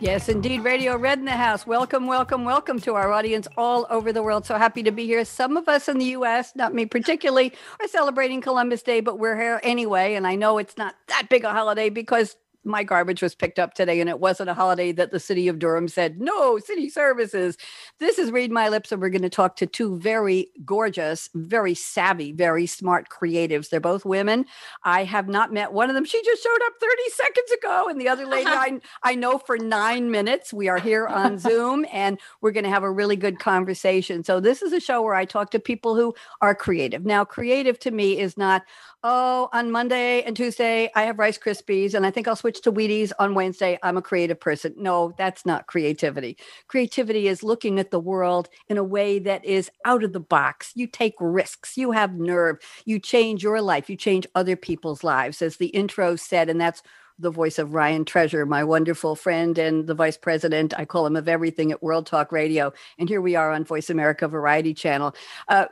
Yes, indeed. Radio Red in the house. Welcome, welcome, welcome to our audience all over the world. So happy to be here. Some of us in the US, not me particularly, are celebrating Columbus Day, but we're here anyway. And I know it's not that big a holiday because my garbage was picked up today and it wasn't a holiday that the city of Durham said, no, city services. This is Read My Lips, and we're going to talk to two very gorgeous, very savvy, very smart creatives. They're both women. I have not met one of them. She just showed up 30 seconds ago, and the other lady I, I know for nine minutes. We are here on Zoom and we're going to have a really good conversation. So, this is a show where I talk to people who are creative. Now, creative to me is not, oh, on Monday and Tuesday, I have Rice Krispies, and I think I'll switch to Wheaties on Wednesday. I'm a creative person. No, that's not creativity. Creativity is looking at the world in a way that is out of the box. You take risks, you have nerve, you change your life, you change other people's lives, as the intro said, and that's the voice of Ryan Treasure, my wonderful friend and the vice president. I call him of everything at World Talk Radio. And here we are on Voice America Variety Channel. Uh,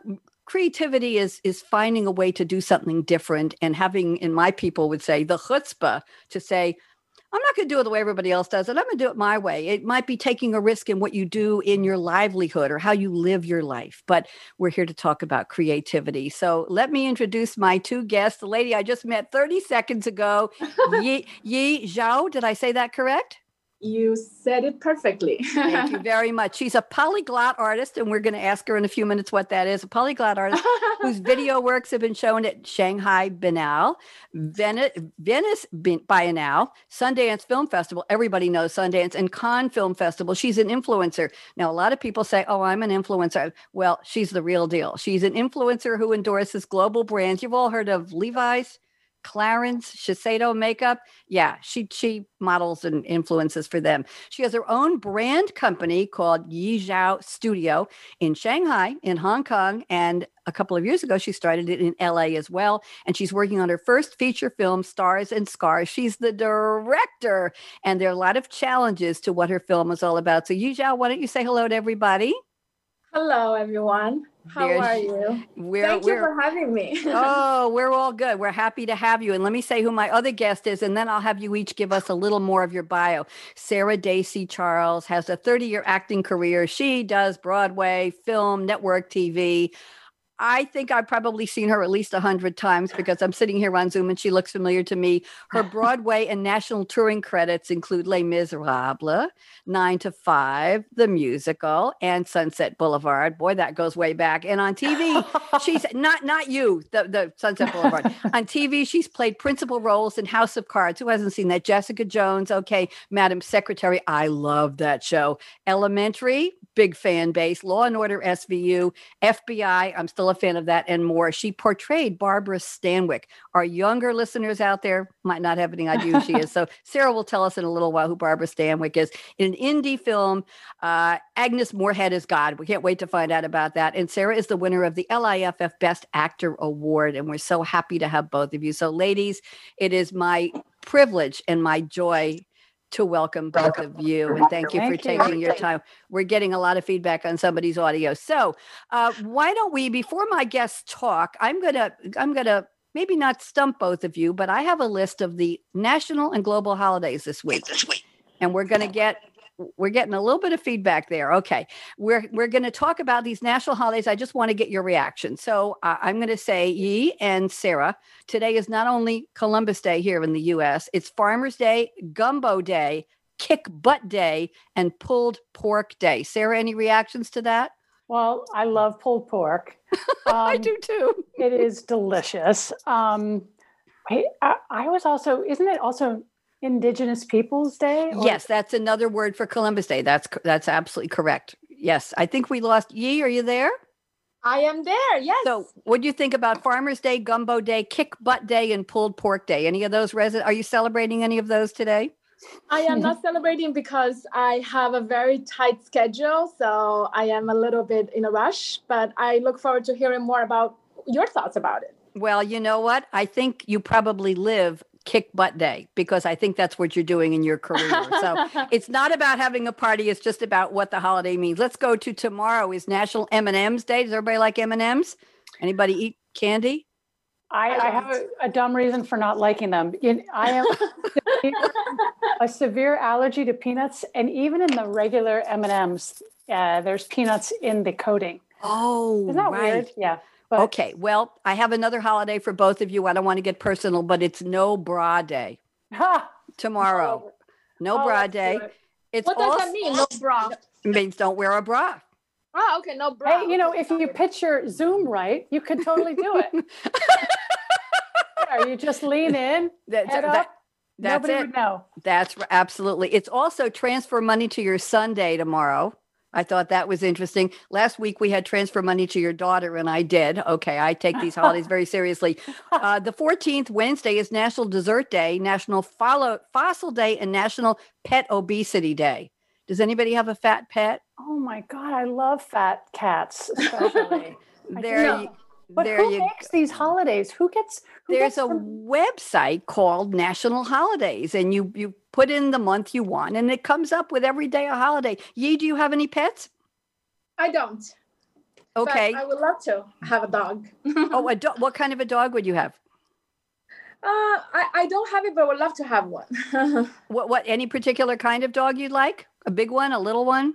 creativity is is finding a way to do something different and having and my people would say the chutzpah to say i'm not going to do it the way everybody else does it. I'm going to do it my way. It might be taking a risk in what you do in your livelihood or how you live your life but we're here to talk about creativity. So let me introduce my two guests. The lady i just met 30 seconds ago yi, yi zhao. Did i say that correct you said it perfectly. Thank you very much. She's a polyglot artist, and we're going to ask her in a few minutes what that is. A polyglot artist whose video works have been shown at Shanghai Biennale, Venice, Venice Biennale, Sundance Film Festival. Everybody knows Sundance and Cannes Film Festival. She's an influencer. Now, a lot of people say, "Oh, I'm an influencer." Well, she's the real deal. She's an influencer who endorses global brands. You've all heard of Levi's. Clarins Shiseido makeup. Yeah, she she models and influences for them. She has her own brand company called Yi Zhao Studio in Shanghai, in Hong Kong, and a couple of years ago she started it in LA as well. And she's working on her first feature film, Stars and Scars. She's the director, and there are a lot of challenges to what her film is all about. So Yi Zhao, why don't you say hello to everybody? Hello, everyone. How There's, are you? We're, Thank we're, you for having me. oh, we're all good. We're happy to have you. And let me say who my other guest is, and then I'll have you each give us a little more of your bio. Sarah Dacey Charles has a 30 year acting career. She does Broadway, film, network TV. I think I've probably seen her at least a hundred times because I'm sitting here on Zoom and she looks familiar to me. Her Broadway and national touring credits include Les Miserables, Nine to Five, the musical, and Sunset Boulevard. Boy, that goes way back. And on TV, she's not not you, the, the Sunset Boulevard. on TV, she's played principal roles in House of Cards. Who hasn't seen that? Jessica Jones. Okay, Madam Secretary. I love that show. Elementary, big fan base. Law and Order SVU, FBI. I'm still a fan of that and more. She portrayed Barbara Stanwyck. Our younger listeners out there might not have any idea who she is. So Sarah will tell us in a little while who Barbara Stanwyck is. In an indie film, uh, Agnes Moorehead is God. We can't wait to find out about that. And Sarah is the winner of the LIFF Best Actor Award. And we're so happy to have both of you. So, ladies, it is my privilege and my joy to welcome both welcome. of you and thank you for taking your time. We're getting a lot of feedback on somebody's audio. So, uh, why don't we before my guests talk, I'm going to I'm going to maybe not stump both of you, but I have a list of the national and global holidays this week. This week. And we're going to get we're getting a little bit of feedback there. Okay, we're we're going to talk about these national holidays. I just want to get your reaction. So uh, I'm going to say, Yi and Sarah, today is not only Columbus Day here in the U.S. It's Farmers Day, Gumbo Day, Kick Butt Day, and Pulled Pork Day. Sarah, any reactions to that? Well, I love pulled pork. Um, I do too. it is delicious. Um, I, I, I was also, isn't it also Indigenous Peoples Day? Or? Yes, that's another word for Columbus Day. That's that's absolutely correct. Yes, I think we lost Yi. Are you there? I am there. Yes. So, what do you think about Farmers Day, Gumbo Day, Kick Butt Day, and Pulled Pork Day? Any of those resident? Are you celebrating any of those today? I am not celebrating because I have a very tight schedule. So I am a little bit in a rush, but I look forward to hearing more about your thoughts about it. Well, you know what? I think you probably live kick butt day because I think that's what you're doing in your career. So it's not about having a party; it's just about what the holiday means. Let's go to tomorrow is National M and M's Day. Does everybody like M and M's? Anybody eat candy? I, I have a, a, dumb reason for not liking them. I have a severe allergy to peanuts, and even in the regular M and M's, uh, there's peanuts in the coating. Oh, isn't that right. weird? Yeah. But, okay, well, I have another holiday for both of you. I don't want to get personal, but it's no bra day tomorrow. No oh, bra day. It's what does that mean? No bra. It means don't wear a bra. Oh, okay, no bra. Hey, you know, if you picture Zoom right, you could totally do it. Are you just lean in, that, head that, up. That's Nobody it. Would know. That's absolutely. It's also transfer money to your Sunday tomorrow. I thought that was interesting. Last week we had transfer money to your daughter, and I did. Okay, I take these holidays very seriously. Uh, the 14th, Wednesday, is National Dessert Day, National Follow- Fossil Day, and National Pet Obesity Day. Does anybody have a fat pet? Oh my God, I love fat cats, especially. there, but there who makes these holidays? Who gets? Who There's gets a them? website called National Holidays, and you you put in the month you want, and it comes up with every day a holiday. Yi, do you have any pets? I don't. Okay. I would love to have a dog. oh, a dog. What kind of a dog would you have? Uh, I, I don't have it, but I would love to have one. what what any particular kind of dog you'd like? A big one, a little one?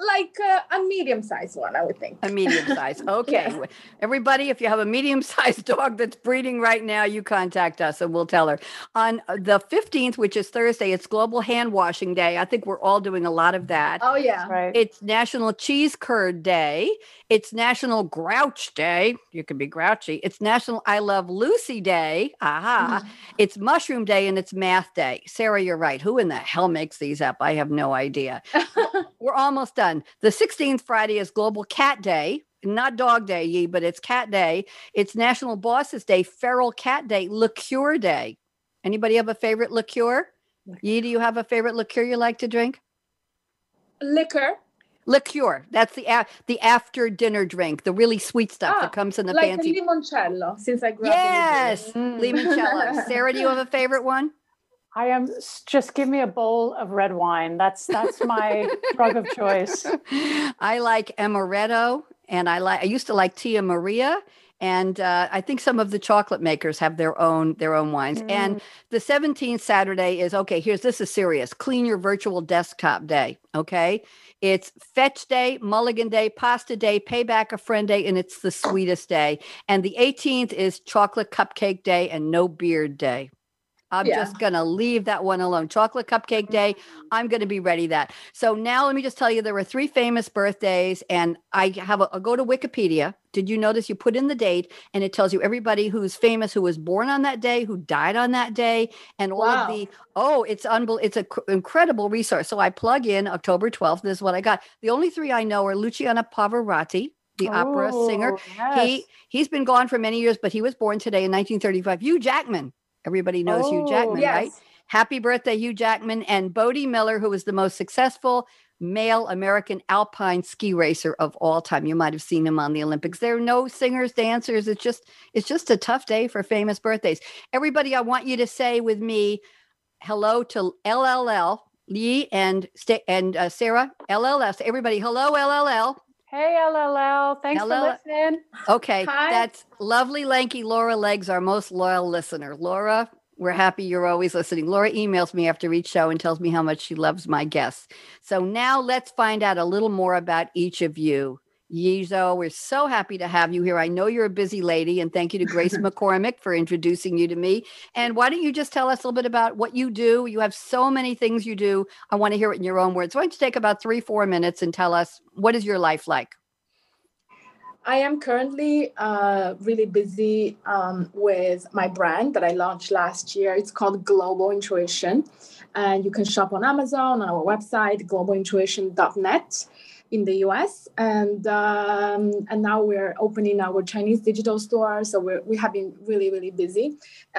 Like a, a medium sized one, I would think. A medium size. Okay. yeah. Everybody, if you have a medium sized dog that's breeding right now, you contact us and we'll tell her. On the 15th, which is Thursday, it's Global Hand Washing Day. I think we're all doing a lot of that. Oh, yeah. Right. It's National Cheese Curd Day. It's National Grouch Day. You can be grouchy. It's National I Love Lucy Day. Aha. Mm-hmm. It's Mushroom Day and it's Math Day. Sarah, you're right. Who in the hell makes these up? I have no idea. we're almost done. The 16th Friday is Global Cat Day. Not Dog Day, ye, but it's Cat Day. It's National Bosses Day, Feral Cat Day, Liqueur Day. Anybody have a favorite liqueur? Yi, do you have a favorite liqueur you like to drink? Liquor. Liqueur. That's the a- the after dinner drink, the really sweet stuff ah, that comes in the like fancy. limoncello. Since I grew yes, up. Yes, limoncello. Sarah, do you have a favorite one? I am just give me a bowl of red wine. That's that's my drug of choice. I like amaretto, and I like I used to like Tia Maria, and uh, I think some of the chocolate makers have their own their own wines. Mm. And the 17th Saturday is okay. Here's this is serious. Clean your virtual desktop day. Okay, it's Fetch Day, Mulligan Day, Pasta Day, Payback a Friend Day, and it's the sweetest day. And the 18th is Chocolate Cupcake Day and No Beard Day. I'm yeah. just going to leave that one alone. Chocolate Cupcake Day, mm-hmm. I'm going to be ready that. So now let me just tell you there were three famous birthdays and I have a, a go to Wikipedia. Did you notice you put in the date and it tells you everybody who's famous who was born on that day, who died on that day and all wow. of the oh, it's unbelievable. It's an cr- incredible resource. So I plug in October 12th. This is what I got. The only three I know are Luciano Pavarotti, the oh, opera singer. Yes. He he's been gone for many years, but he was born today in 1935. Hugh Jackman Everybody knows oh, Hugh Jackman, yes. right? Happy birthday, Hugh Jackman and Bode Miller, who was the most successful male American alpine ski racer of all time. You might have seen him on the Olympics. There are no singers, dancers. It's just it's just a tough day for famous birthdays. Everybody, I want you to say with me, hello to LLL Lee and and uh, Sarah LLS. Everybody, hello LLL. Hey LLL, thanks Hello. for listening. Okay, Hi. that's lovely, lanky Laura Legs, our most loyal listener. Laura, we're happy you're always listening. Laura emails me after each show and tells me how much she loves my guests. So now let's find out a little more about each of you. Yi Zhao, we're so happy to have you here. I know you're a busy lady, and thank you to Grace McCormick for introducing you to me. And why don't you just tell us a little bit about what you do? You have so many things you do. I want to hear it in your own words. Why don't you take about three, four minutes and tell us what is your life like? I am currently uh, really busy um, with my brand that I launched last year. It's called Global Intuition. And you can shop on Amazon, on our website, globalintuition.net in the US, and um, and now we're opening our Chinese digital store. So we're, we have been really really busy,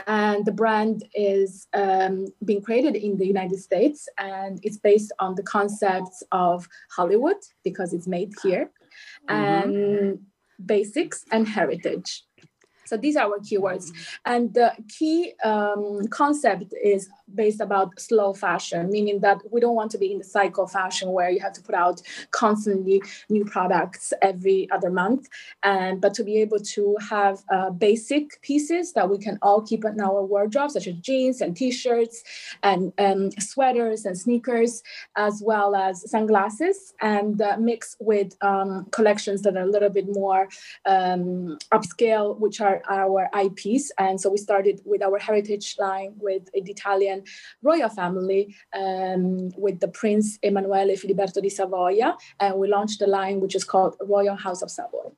and the brand is um, being created in the United States, and it's based on the concepts of Hollywood because it's made here, mm-hmm. and basics and heritage. So these are our keywords. And the key um, concept is based about slow fashion, meaning that we don't want to be in the cycle fashion where you have to put out constantly new products every other month, and but to be able to have uh, basic pieces that we can all keep in our wardrobe, such as jeans and t-shirts and um, sweaters and sneakers, as well as sunglasses, and uh, mix with um, collections that are a little bit more um, upscale, which are our IPs. And so we started with our heritage line with the Italian royal family, um, with the Prince Emanuele Filiberto di Savoia. And we launched a line which is called Royal House of Savoy.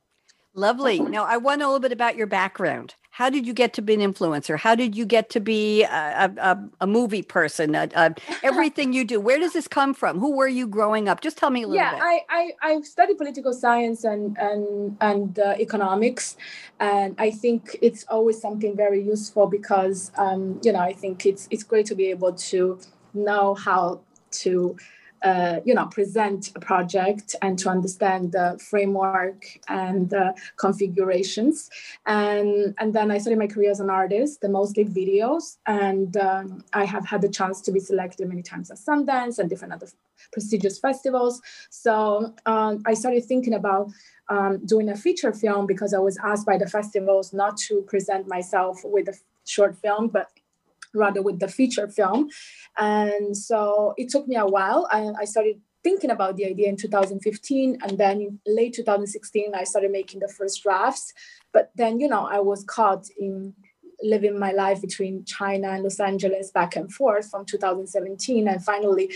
Lovely. Now, I want a little bit about your background. How did you get to be an influencer? How did you get to be a, a, a movie person? A, everything you do. Where does this come from? Who were you growing up? Just tell me a little yeah, bit. Yeah, I, I, I studied political science and and and uh, economics, and I think it's always something very useful because um, you know I think it's it's great to be able to know how to uh, you know present a project and to understand the framework and the configurations. And and then i started my career as an artist the mostly videos and um, i have had the chance to be selected many times at sundance and different other prestigious festivals. So um, i started thinking about um, doing a feature film because i was asked by the festivals not to present myself with a short film but rather with the feature film. And so it took me a while. I, I started thinking about the idea in 2015 and then in late 2016 i started making the first drafts but then you know i was caught in living my life between china and los angeles back and forth from 2017 and finally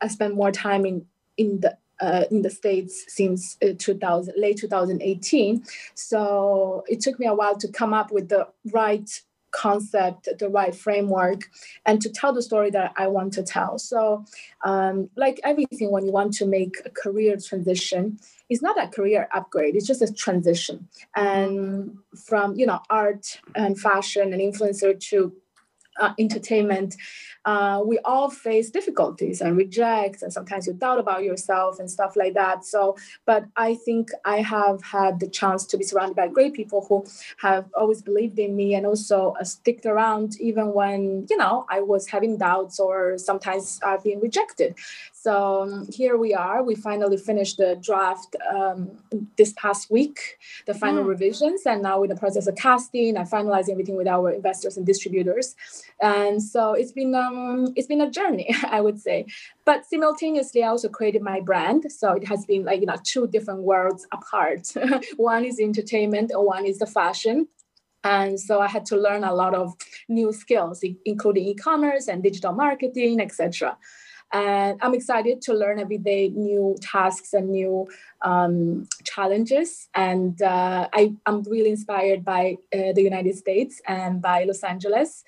i spent more time in in the uh, in the states since uh, 2000 late 2018 so it took me a while to come up with the right concept, the right framework, and to tell the story that I want to tell. So, um, like everything, when you want to make a career transition, it's not a career upgrade; it's just a transition. And from you know art and fashion and influencer to uh, entertainment, uh, we all face difficulties and rejects, and sometimes you doubt about yourself and stuff like that. So, but I think I have had the chance to be surrounded by great people who have always believed in me and also uh, sticked around even when you know I was having doubts or sometimes I've been rejected. So um, here we are. We finally finished the draft um, this past week, the final mm. revisions, and now we're in the process of casting and finalizing everything with our investors and distributors. And so it's been um, it's been a journey, I would say. But simultaneously, I also created my brand. So it has been like you know two different worlds apart. one is entertainment, and one is the fashion. And so I had to learn a lot of new skills, including e-commerce and digital marketing, etc. And I'm excited to learn every day new tasks and new um, challenges. And uh, I, am really inspired by uh, the United States and by Los Angeles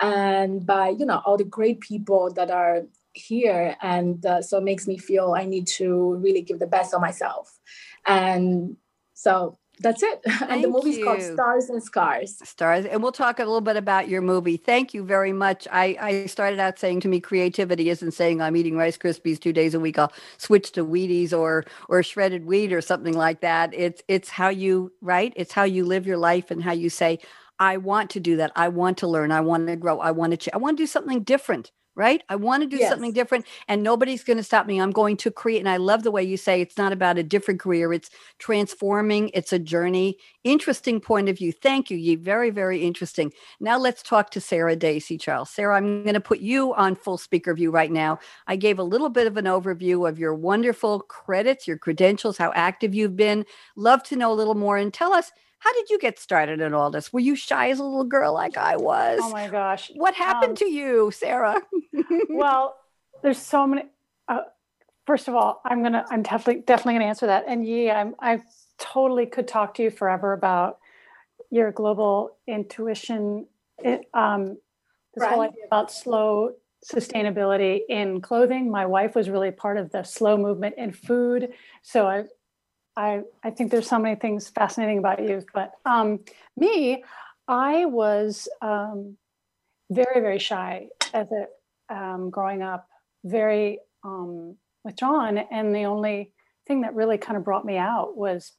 and by, you know, all the great people that are here. And uh, so it makes me feel I need to really give the best of myself. And so that's it. Thank and the movie's you. called Stars and Scars. Stars. And we'll talk a little bit about your movie. Thank you very much. I, I started out saying to me, creativity isn't saying I'm eating Rice Krispies two days a week. I'll switch to Wheaties or or shredded wheat or something like that. It's it's how you right. It's how you live your life and how you say, I want to do that. I want to learn. I want to grow. I want to. Ch- I want to do something different right? I want to do yes. something different and nobody's going to stop me. I'm going to create. And I love the way you say it's not about a different career, it's transforming, it's a journey. Interesting point of view. Thank you, Yi. Very, very interesting. Now let's talk to Sarah Dacey Charles. Sarah, I'm going to put you on full speaker view right now. I gave a little bit of an overview of your wonderful credits, your credentials, how active you've been. Love to know a little more and tell us how did you get started in all this? Were you shy as a little girl like I was? Oh my gosh. What happened um, to you, Sarah? well, there's so many. Uh, first of all, I'm gonna, I'm definitely, definitely gonna answer that. And yeah, I'm, I totally could talk to you forever about your global intuition. It, um, this right. whole idea about slow sustainability in clothing. My wife was really part of the slow movement in food. So I, I, I think there's so many things fascinating about you. But um, me, I was um, very, very shy as a um, growing up, very um, withdrawn, and the only thing that really kind of brought me out was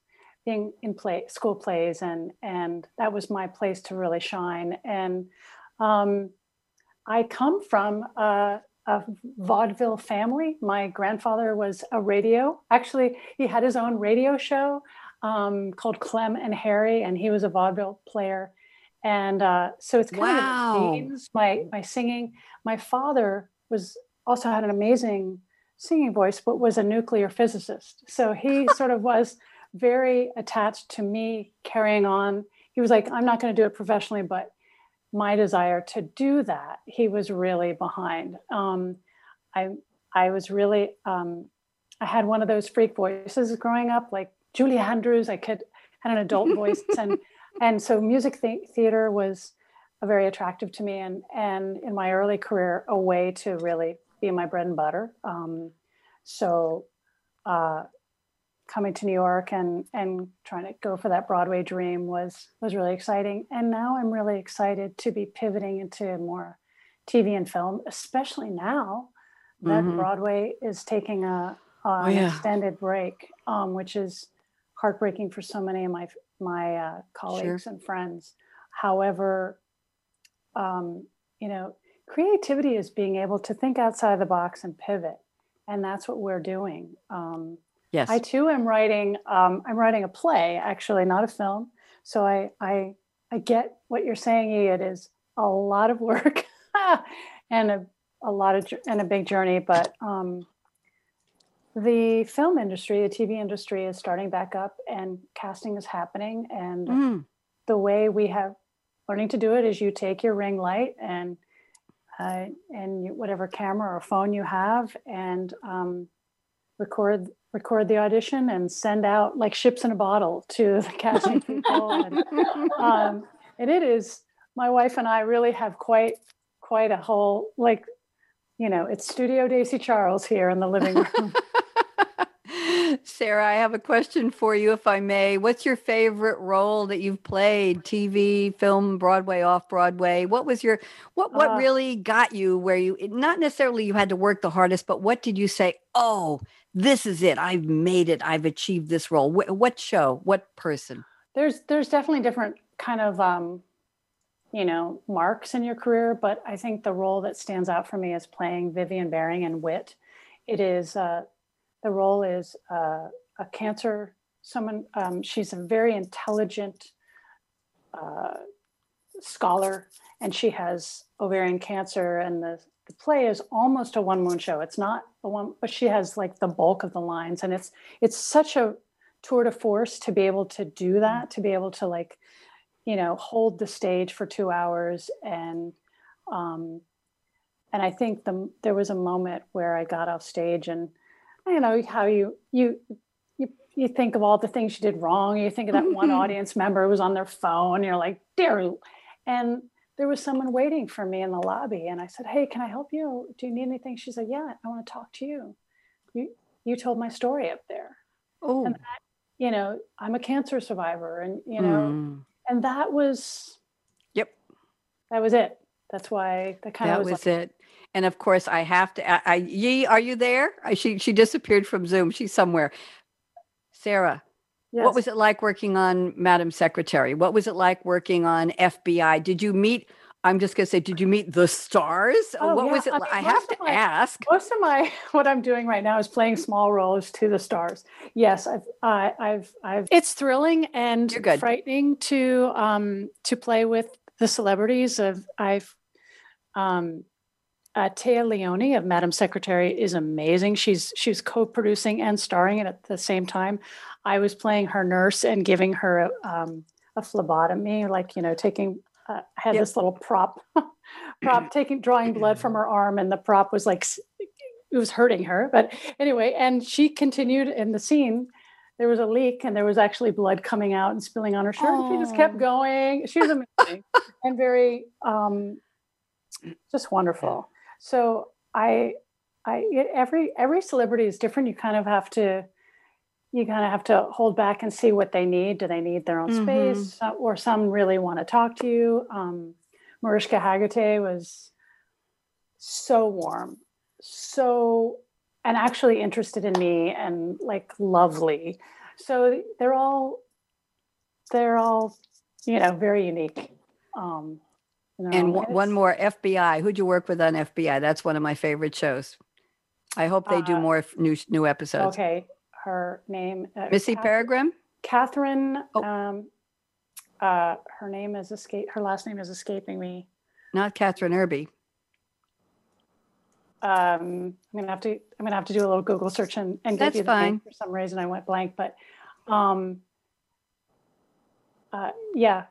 being in play school plays and and that was my place to really shine and um, i come from a, a, vaudeville family my grandfather was a radio actually he had his own radio show um, called clem and harry and he was a vaudeville player and uh, so it's kind wow. of my my singing my father was also had an amazing singing voice, but was a nuclear physicist. So he sort of was very attached to me carrying on. He was like, I'm not going to do it professionally, but my desire to do that, he was really behind. Um, I I was really um, I had one of those freak voices growing up, like Julie Andrews. I could had an adult voice, and and so music th- theater was very attractive to me, and and in my early career, a way to really be my bread and butter. Um, so uh, coming to New York and and trying to go for that Broadway dream was was really exciting. And now I'm really excited to be pivoting into more TV and film, especially now that mm-hmm. Broadway is taking a, a oh, yeah. an extended break, um, which is heartbreaking for so many of my my uh, colleagues sure. and friends. However, um, you know, creativity is being able to think outside the box and pivot and that's what we're doing um, yes. I too am writing um, i'm writing a play actually not a film. So i i i get what you're saying it is a lot of work and a, a lot of and a big journey but um, the film industry the tv industry is starting back up and casting is happening. And mm. the way we have learning to do it is you take your ring light and uh, and whatever camera or phone you have and um, record record the audition and send out like ships in a bottle to the casting people and, um, and it is my wife and i really have quite quite a whole like you know it's studio Dacey charles here in the living room Sarah, I have a question for you, if I may. What's your favorite role that you've played? TV, film, Broadway, off Broadway. What was your what? What uh, really got you where you? Not necessarily you had to work the hardest, but what did you say? Oh, this is it. I've made it. I've achieved this role. What, what show? What person? There's there's definitely different kind of um, you know marks in your career, but I think the role that stands out for me is playing Vivian Bearing in Wit. It is. Uh, the role is uh, a cancer someone um, she's a very intelligent uh, scholar and she has ovarian cancer and the, the play is almost a one moon show it's not a one but she has like the bulk of the lines and it's it's such a tour de force to be able to do that to be able to like you know hold the stage for two hours and um and i think the there was a moment where i got off stage and you know how you you you you think of all the things you did wrong. You think of that one audience member who was on their phone. You're like, dare and there was someone waiting for me in the lobby, and I said, "Hey, can I help you? Do you need anything?" She said, "Yeah, I want to talk to you. You you told my story up there." Oh, and that, you know, I'm a cancer survivor, and you know, mm. and that was, yep, that was it. That's why that kind that of was, was like, it. And of course, I have to. I, I are you there? I, she she disappeared from Zoom. She's somewhere. Sarah, yes. what was it like working on Madam Secretary? What was it like working on FBI? Did you meet? I'm just going to say, did you meet the stars? Oh, what yeah. was it? I, mean, I have to my, ask. Most of my what I'm doing right now is playing small roles to the stars. Yes, I've, I, I've, I've. It's thrilling and frightening to um to play with the celebrities. Of I've um uh, Téa Leoni of Madam Secretary is amazing. She's she's co-producing and starring it at the same time. I was playing her nurse and giving her a, um, a phlebotomy, like you know, taking. Uh, I had yep. this little prop, prop taking drawing blood from her arm, and the prop was like it was hurting her. But anyway, and she continued in the scene. There was a leak, and there was actually blood coming out and spilling on her shirt. And she just kept going. She was amazing and very um, just wonderful. So I, I every every celebrity is different. You kind of have to you kind of have to hold back and see what they need. Do they need their own mm-hmm. space, or some really want to talk to you? Um, Mariska Hargitay was so warm, so and actually interested in me and like lovely. So they're all they're all you know very unique. Um, you know, and w- one more FBI. Who'd you work with on FBI? That's one of my favorite shows. I hope they do uh, more new new episodes. Okay, her name uh, Missy Peregrym. Catherine. Oh. Um, uh, her name is escape. Her last name is escaping me. Not Catherine Irby. Um, I'm gonna have to. I'm gonna have to do a little Google search and, and That's give you the fine. name. For some reason, I went blank, but um, uh, yeah,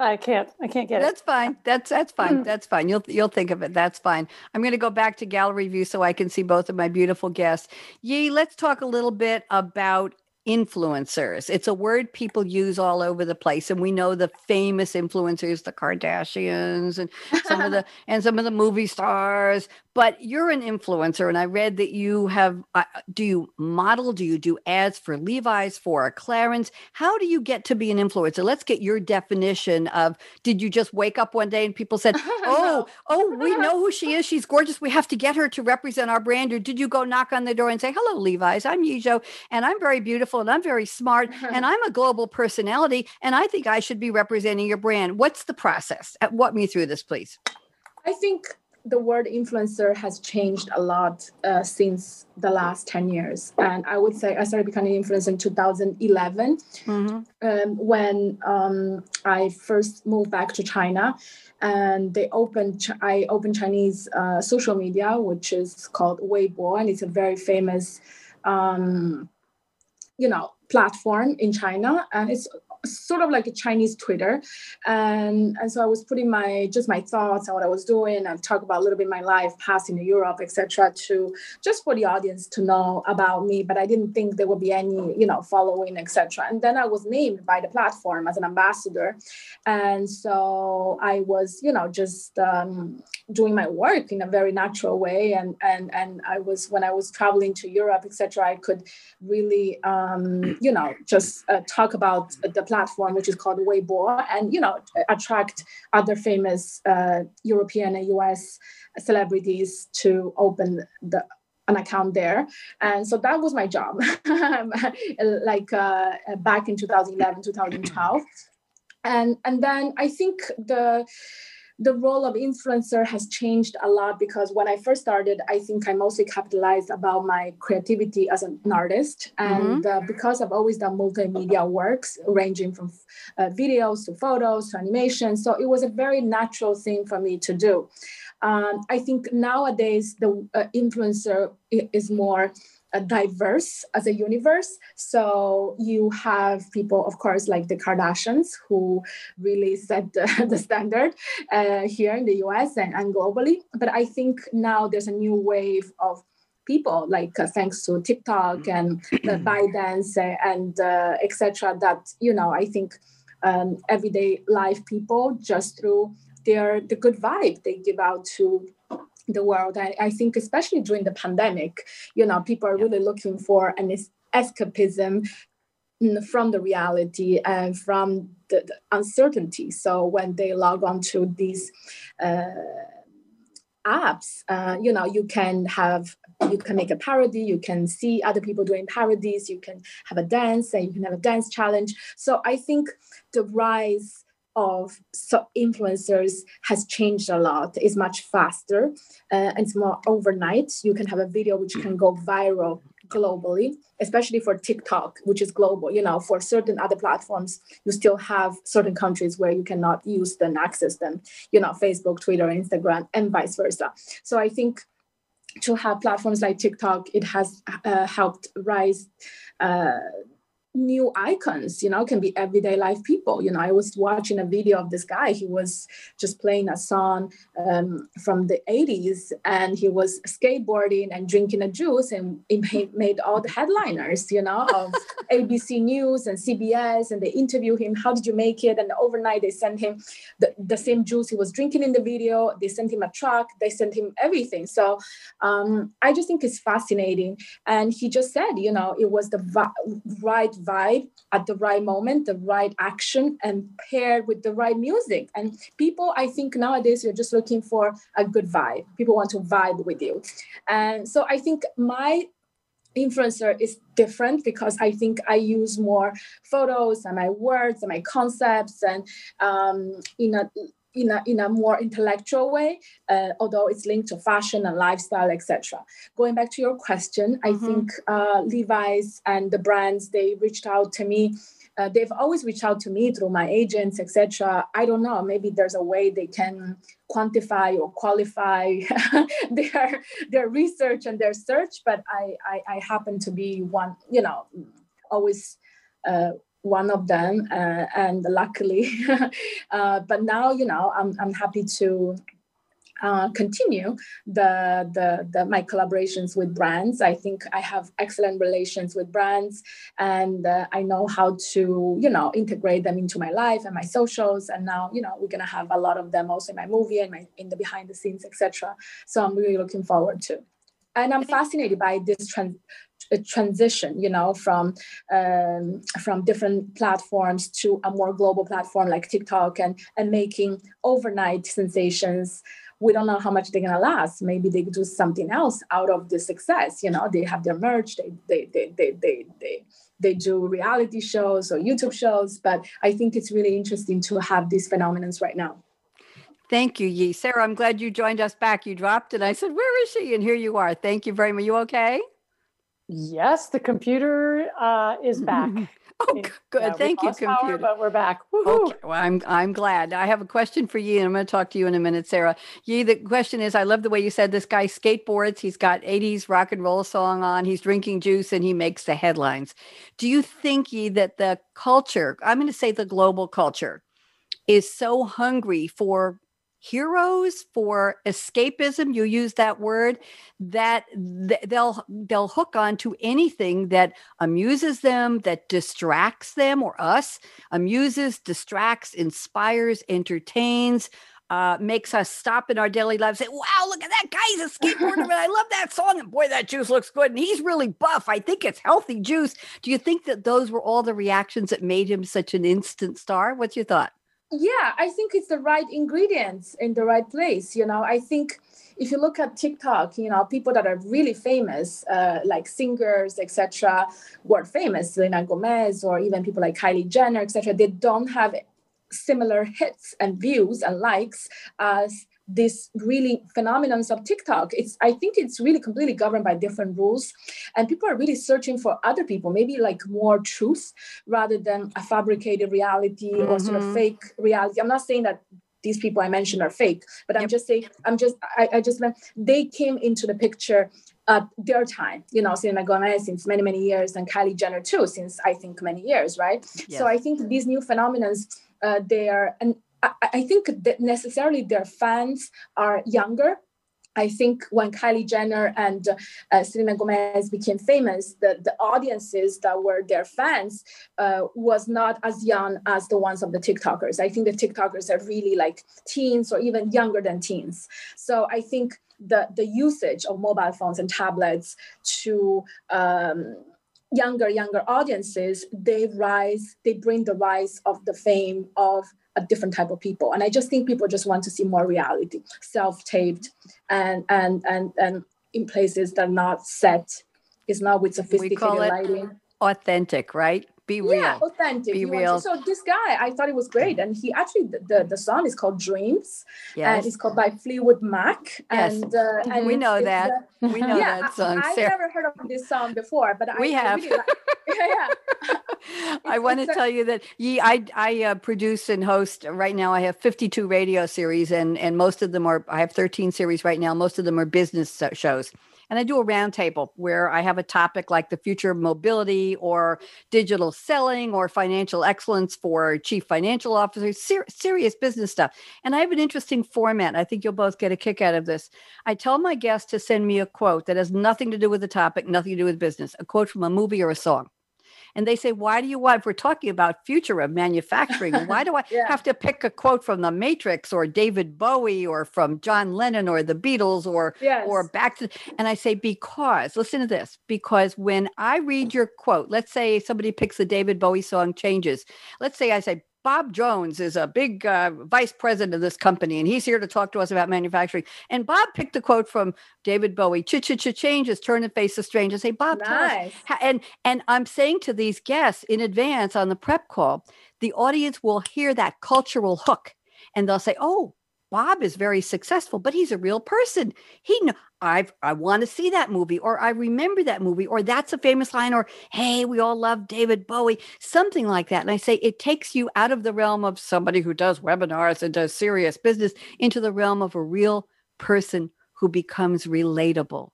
I can't. I can't get it. That's fine. That's that's fine. Hmm. That's fine. You'll you'll think of it. That's fine. I'm going to go back to gallery view so I can see both of my beautiful guests. Yi, let's talk a little bit about influencers. It's a word people use all over the place, and we know the famous influencers, the Kardashians, and some of the and some of the movie stars but you're an influencer and i read that you have uh, do you model do you do ads for levi's for clarins? How do you get to be an influencer? Let's get your definition of did you just wake up one day and people said oh oh we know who she is. She's gorgeous. We have to get her to represent our brand. Or did you go knock on the door and say hello levi's. I'm Yi Zhao and i'm very beautiful and i'm very smart and i'm a global personality and i think i should be representing your brand. What's the process? Uh, walk me through this please. I think the word influencer has changed a lot uh, since the last 10 years. And I would say I started becoming an influencer in 2011 mm-hmm. um, when um, I first moved back to China. And they opened, I opened Chinese uh, social media, which is called Weibo, and it's a very famous, um, you know, platform in China. And it's sort of like a Chinese Twitter. And, and so I was putting my just my thoughts on what I was doing and talk about a little bit my life passing to Europe, etc. to just for the audience to know about me. But I didn't think there would be any, you know, following, etc. And then I was named by the platform as an ambassador. And so I was, you know, just um, doing my work in a very natural way. And and and I was when I was traveling to Europe, etc., I could really um, you know, just uh, talk about the platform, which is called Weibo, and you know attract other famous uh, European and US celebrities to open the an account there. And so that was my job. Like uh, back in 2011 2012 and and then i think the the role of influencer has changed a lot because when I first started, I think I mostly capitalized about my creativity as an artist. And mm-hmm. uh, because I've always done multimedia works, ranging from uh, videos to photos to animation. So it was a very natural thing for me to do. Um, I think nowadays the uh, influencer is more diverse as a universe. So you have people, of course, like the Kardashians, who really set the, the standard uh, here in the US and, and globally. But I think now there's a new wave of people like uh, thanks to tiktok and uh, ByteDance and uh, etc that you know i think um, everyday life people just through their the good vibe they give out to the world. I, I think especially during the pandemic, you know, people are really looking for an escapism from the reality and from the, the, uncertainty. So when they log on to these uh, apps, uh, you know, you can have you can make a parody, you can see other people doing parodies, you can have a dance, and you can have a dance challenge. So I think the rise of influencers has changed a lot. Is much faster uh, and it's more overnight. You can have a video which can go viral globally especially for tiktok which is global. You know for certain other platforms you still have certain countries where you cannot use them access them you know facebook twitter instagram and vice versa. So i think to have platforms like tiktok it has uh, helped rise uh, new icons you know can be everyday life people. You know i was watching a video of this guy. He was just playing a song um, from the 80s and he was skateboarding and drinking a juice and it made all the headliners you know of abc news and cbs and they interview him how did you make it? And overnight they sent him the, the same juice he was drinking in the video. They sent him a truck. They sent him everything. So um, i just think it's fascinating. And he just said you know it was the vi- right vibe at the right moment, the right action, and paired with the right music. And people, I think nowadays, you're just looking for a good vibe. People want to vibe with you. And so I think my influencer is different because I think I use more photos and my words and my concepts and um, in a in a, in a more intellectual way, uh, although it's linked to fashion and lifestyle, etc. Going back to your question, I mm-hmm. think uh, Levi's and the brands they reached out to me. Uh, they've always reached out to me through my agents, etc. I don't know. Maybe there's a way they can quantify or qualify their their research and their search. But I I, I happen to be one. You know, always uh, one of them, uh, and luckily, uh, but now you know I'm I'm happy to uh, continue the, the, the my collaborations with brands. I think I have excellent relations with brands, and uh, I know how to you know integrate them into my life and my socials. And now you know we're gonna have a lot of them also in my movie and my in the behind the scenes, etc. So I'm really looking forward to. And I'm fascinated by this trans a transition you know from um, from different platforms to a more global platform like tiktok and and making overnight sensations we don't know how much they're gonna last maybe they do something else out of the success you know they have their merch they they they they they, they they do reality shows or YouTube shows, but I think it's really interesting to have these phenomena right now. Thank you, Yi. Sarah, I'm glad you joined us back. You dropped and I said, Where is she? And here you are. Thank you very much. You okay? Yes, the computer uh, is back. oh, good. Yeah, Thank you, computer. Power, but we're back. Okay. Well, I'm I'm glad. I have a question for you, and I'm going to talk to you in a minute, Sarah. Yi, the question is, I love the way you said this guy skateboards. He's got 80s rock and roll song on. He's drinking juice, and he makes the headlines. Do you think, Yi, that the culture, I'm going to say the global culture, is so hungry for heroes for escapism you use that word that they'll they'll hook on to anything that amuses them that distracts them or us amuses distracts inspires entertains uh, makes us stop in our daily lives say, wow, look at that guy. He's a skateboarder. and I love that song. And boy, that juice looks good. And he's really buff. I think it's healthy juice. Do you think that those were all the reactions that made him such an instant star? What's your thought? Yeah i think it's the right ingredients in the right place you know. I think if you look at tiktok you know people that are really famous uh, like singers etc were famous selena gomez or even people like kylie jenner etc they don't have similar hits and views and likes as this really phenomenons of TikTok. It's I think it's really completely governed by different rules, and people are really searching for other people, maybe like more truth rather than a fabricated reality mm-hmm. or sort of mm-hmm. fake reality. I'm not saying that these people I mentioned are fake, but I'm just saying I'm just I, I just meant they came into the picture at their time, you know, Selena Gomez since many, many years and Kylie Jenner too, since I think many years, right? Yes. So I think these new phenomena, uh, they are, and I, I think that necessarily their fans are younger I think when Kylie Jenner and uh, Selena Gomez became famous, the, the audiences that were their fans uh, was not as young as the ones of the TikTokers. I think the TikTokers are really like teens or even younger than teens. So I think the, the usage of mobile phones and tablets to um, younger, younger audiences, they rise, they bring the rise of the fame of a different type of people and i just think people just want to see more reality self-taped and and and and in places that are not set is not with sophisticated lighting authentic right be real. Yeah, authentic. Be real. so this guy, I thought it was great, and he actually the, the, song is called Dreams, yes. and it's called by Fleetwood Mac, yes. and, uh, and we know that uh, we know yeah, that song. I, have never heard of this song before, but we I, have. Really like, yeah, I want to tell you that Yi, I I uh, produce and host right now. I have 52 radio series, and and most of them are. I have 13 series right now. Most of them are business shows and I do a roundtable where I have a topic like the future of mobility or digital selling or financial excellence for chief financial officers, ser- serious business stuff. And I have an interesting format. I think you'll both get a kick out of this. I tell my guests to send me a quote that has nothing to do with the topic, nothing to do with business, a quote from a movie or a song and they say, "Why do you want?" If we're talking about future of manufacturing, why do I yeah. have to pick a quote from The Matrix or David Bowie or from John Lennon or the Beatles or yes. or back to? And I say because listen to this, because when I read your quote, let's say somebody picks the David Bowie song "Changes." Let's say I say Bob Jones is a big uh, vice president of this company, and he's here to talk to us about manufacturing. And Bob picked a quote from David Bowie: "Ch ch ch changes, turn and face the strange." And say, Bob, nice. and and I'm saying to these guests in advance on the prep call, the audience will hear that cultural hook, and they'll say, "Oh, Bob is very successful, but he's a real person. He know I I want to see that movie, or I remember that movie, or that's a famous line, or hey, we all love David Bowie, something like that. And I say it takes you out of the realm of somebody who does webinars and does serious business into the realm of a real person who becomes relatable.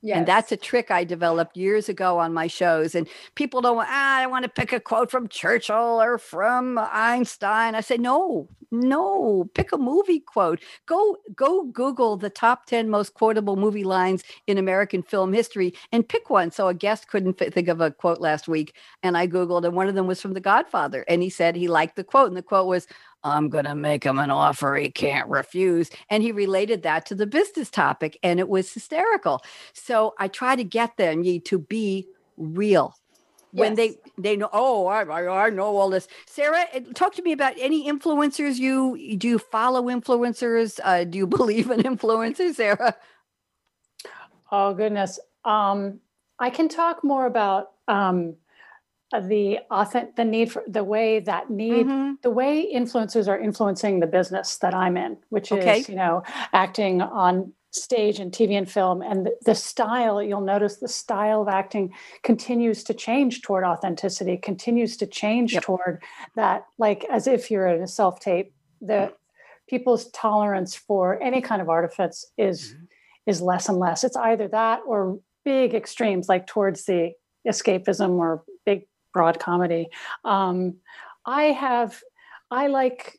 Yes. And that's a trick I developed years ago on my shows. And people don't want, ah, I want to pick a quote from Churchill or from Einstein. I say, no, no, pick a movie quote. Go, go Google the top 10 most quotable movie lines in American film history and pick one. So a guest couldn't think of a quote last week. And I Googled, and one of them was from The Godfather. And he said he liked the quote. And the quote was, I'm going to make him an offer he can't refuse. And he related that to the business topic, and it was hysterical. So I try to get them to be real. Yes. When they they know, oh, I, I, I know all this. Sarah, talk to me about any influencers you do. You follow influencers? Uh, do you believe in influencers, Sarah? Oh goodness, um, I can talk more about um, the authentic the need for the way that need mm-hmm. the way influencers are influencing the business that I'm in, which okay. is you know acting on stage and TV and film, and the, the, style. You'll notice the style of acting continues to change toward authenticity, continues to change yep. toward that, like as if you're in a self tape. The people's tolerance for any kind of artifice is mm-hmm. is less and less. It's either that or big extremes, like towards the escapism or broad comedy. Um, I have, I like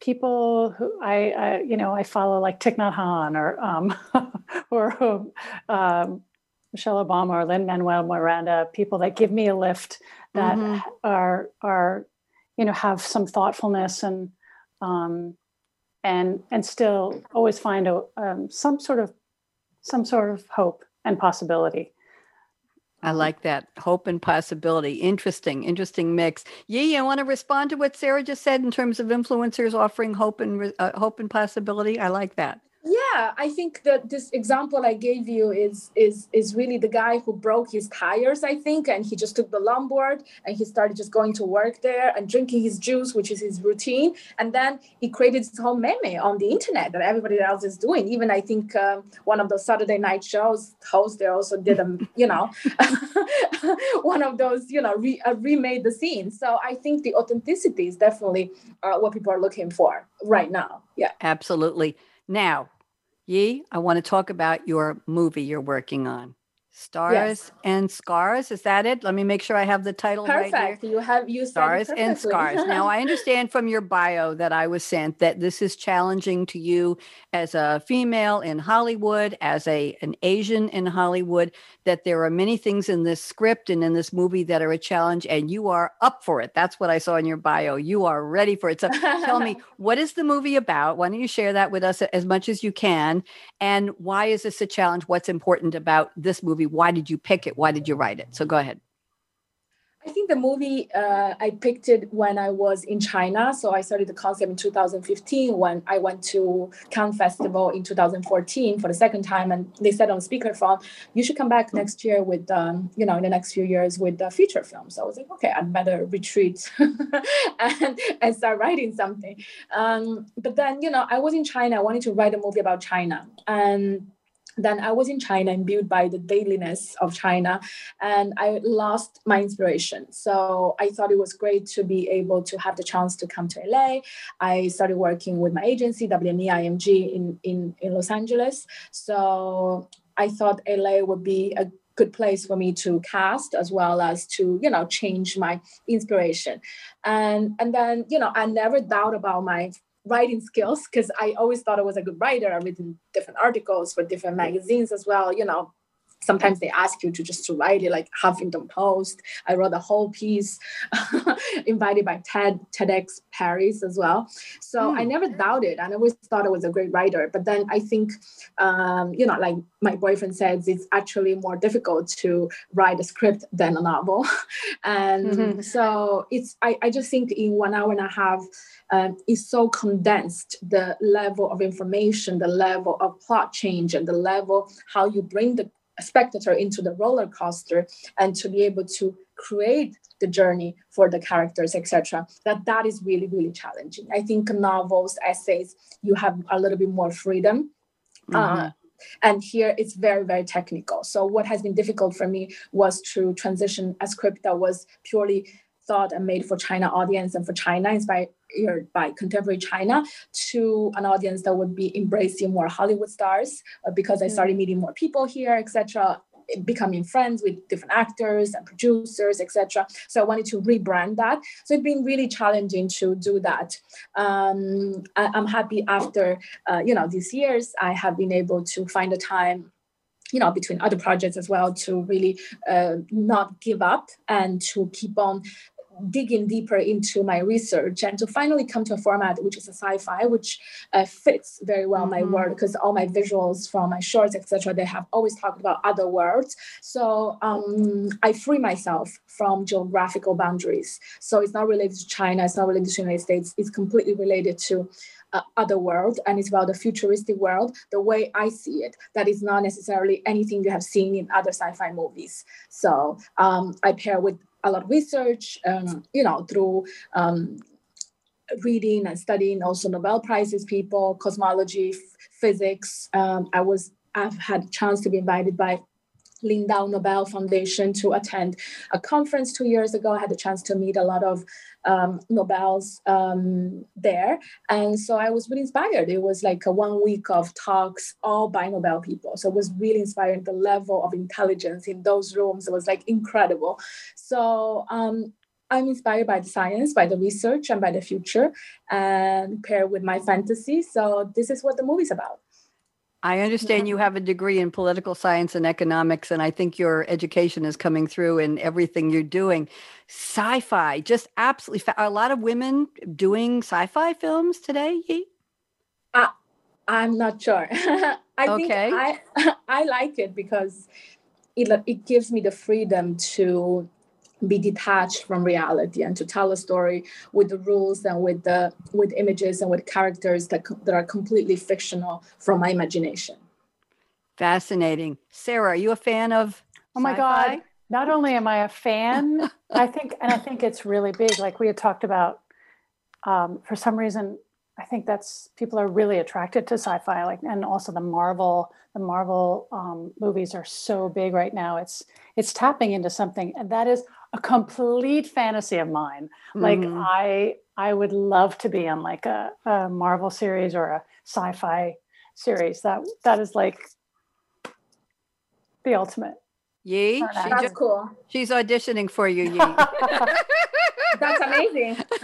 people who I, I, you know, I follow like Thich Nhat Hanh or, um, or um, Michelle Obama or Lin Manuel Miranda, people that give me a lift that mm-hmm. are, are, you know, have some thoughtfulness and, um, and, and still always find a, um, some sort of, some sort of hope and possibility. I like that hope and possibility. Interesting, interesting mix. Yi, I want to respond to what Sarah just said in terms of influencers offering hope and uh, hope and possibility? I like that yeah i think that this example i gave you is is is really the guy who broke his tires i think and he just took the longboard and he started just going to work there and drinking his juice which is his routine. And then he created his whole meme on the internet that everybody else is doing. Even i think um, one of those saturday night shows hosts there also did a you know one of those you know re, uh, remade the scene. So i think the authenticity is definitely uh, what people are looking for right now. Yeah. Absolutely now Yi, I want to talk about your movie you're working on. Stars yes. and Scars. Is that it? Let me make sure I have the title Perfect. right here. You have you Stars and Scars. now I understand from your bio that I was sent that this is challenging to you as a female in Hollywood, as a an Asian in Hollywood, that there are many things in this script and in this movie that are a challenge and you are up for it. That's what I saw in your bio. You are ready for it. So tell me, what is the movie about? Why don't you share that with us as much as you can? And why is this a challenge? What's important about this movie? Why did you pick it? Why did you write it? So go ahead. I think the movie uh, I picked it when I was in China. So I started the concept in 2015 when I went to Cannes Festival in 2014 for the second time, and they said on speakerphone, "You should come back next year with, um, you know, in the next few years with the feature film." So I was like, "Okay, I'd better retreat and, and start writing something." Um, but then, you know, I was in China. I wanted to write a movie about China, and then I was in China imbued by the dailiness of China and I lost my inspiration. So I thought it was great to be able to have the chance to come to LA. I started working with my agency, WME IMG, in, in, in Los Angeles. So I thought LA would be a good place for me to cast as well as to you know change my inspiration and and then you know i never doubt about my writing skills because i always thought i was a good writer. I've written different articles for different magazines as well you know sometimes they ask you to just to write it like huffington post i wrote a whole piece invited by ted tedx paris as well so mm. i never doubted and i always thought i was a great writer but then i think um, you know like my boyfriend says it's actually more difficult to write a script than a novel and mm-hmm. so it's I, I just think in one hour and a half um, is so condensed the level of information the level of plot change and the level how you bring the spectator into the roller coaster and to be able to create the journey for the characters etc that that is really really challenging i think novels essays you have a little bit more freedom uh, mm-hmm. uh, and here it's very very technical so what has been difficult for me was to transition a script that was purely thought and made for china audience and for china inspired by contemporary China to an audience that would be embracing more Hollywood stars uh, because I mm. started meeting more people here, etc becoming friends with different actors and producers etc so i wanted to rebrand that. So it's been really challenging to do that. Um, I, am happy after uh, you know these years i have been able to find a time you know between other projects as well to really uh, not give up and to keep on digging deeper into my research and to finally come to a format which is a sci-fi which uh, fits very well mm-hmm. my work because all my visuals from my shorts etc they have always talked about other worlds. So um, i free myself from geographical boundaries. So it's not related to china it's not related to the united states it's completely related to uh, other world and it's about the futuristic world the way i see it that is not necessarily anything you have seen in other sci-fi movies. So um, i pair with a lot of research, um, you know, through um, reading and studying also Nobel Prizes people, cosmology, f- physics. Um, I was I've had a chance to be invited by Lindau Nobel Foundation to attend a conference two years ago. I had the chance to meet a lot of um, Nobels um, there. And so I was really inspired. It was like a one week of talks, all by Nobel people. So it was really inspiring. The level of intelligence in those rooms was like incredible. So um, I'm inspired by the science, by the research, and by the future, and paired with my fantasy. So this is what the movie's about. I understand yeah. you have a degree in political science and economics, and I think your education is coming through in everything you're doing. Sci fi, just absolutely. Fa- a lot of women doing sci fi films today? Uh, I'm not sure. I okay. think I, I like it because it, it gives me the freedom to be detached from reality and to tell a story with the rules and with the with images and with characters that, that are completely fictional from my imagination. Fascinating. Sarah are you a fan of oh my sci-fi? god. Not only am i a fan i think and i think it's really big. Like we had talked about um, for some reason i think that's people are really attracted to sci-fi like and also the marvel the marvel um, movies are so big right now. It's it's tapping into something. And that is a complete fantasy of mine. Mm-hmm. Like I I would love to be on like a, a Marvel series or a sci-fi series. That that is like the ultimate. Yi, she that's cool. She's auditioning for you, Yi. That's amazing.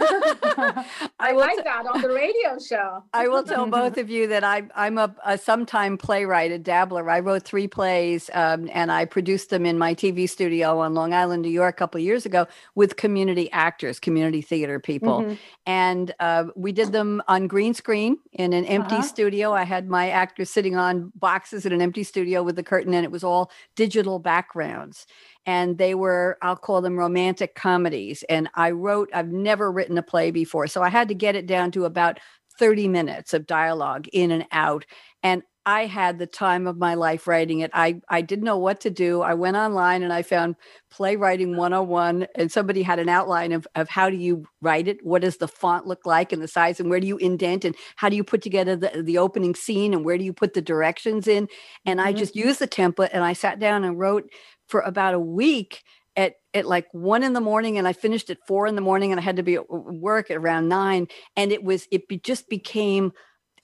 I, like t- that on the radio show. I will tell both of you that I, I'm a, a sometime playwright, a dabbler. I wrote three plays um, and I produced them in my TV studio on Long Island, New York, a couple of years ago with community actors, community theater people. Mm-hmm. And uh, we did them on green screen in an empty uh-huh. studio. I had my actors sitting on boxes in an empty studio with the curtain, and it was all digital backgrounds and they were i'll call them romantic comedies and i wrote i've never written a play before so i had to get it down to about 30 minutes of dialogue in and out and I had the time of my life writing it. I, I didn't know what to do. I went online and I found Playwriting 101, and somebody had an outline of, of how do you write it? What does the font look like and the size? And where do you indent? And how do you put together the, the opening scene? And where do you put the directions in? And I mm-hmm. just used the template and I sat down and wrote for about a week at at like one in the morning and I finished at four in the morning and I had to be at work at around nine and it was it be, just became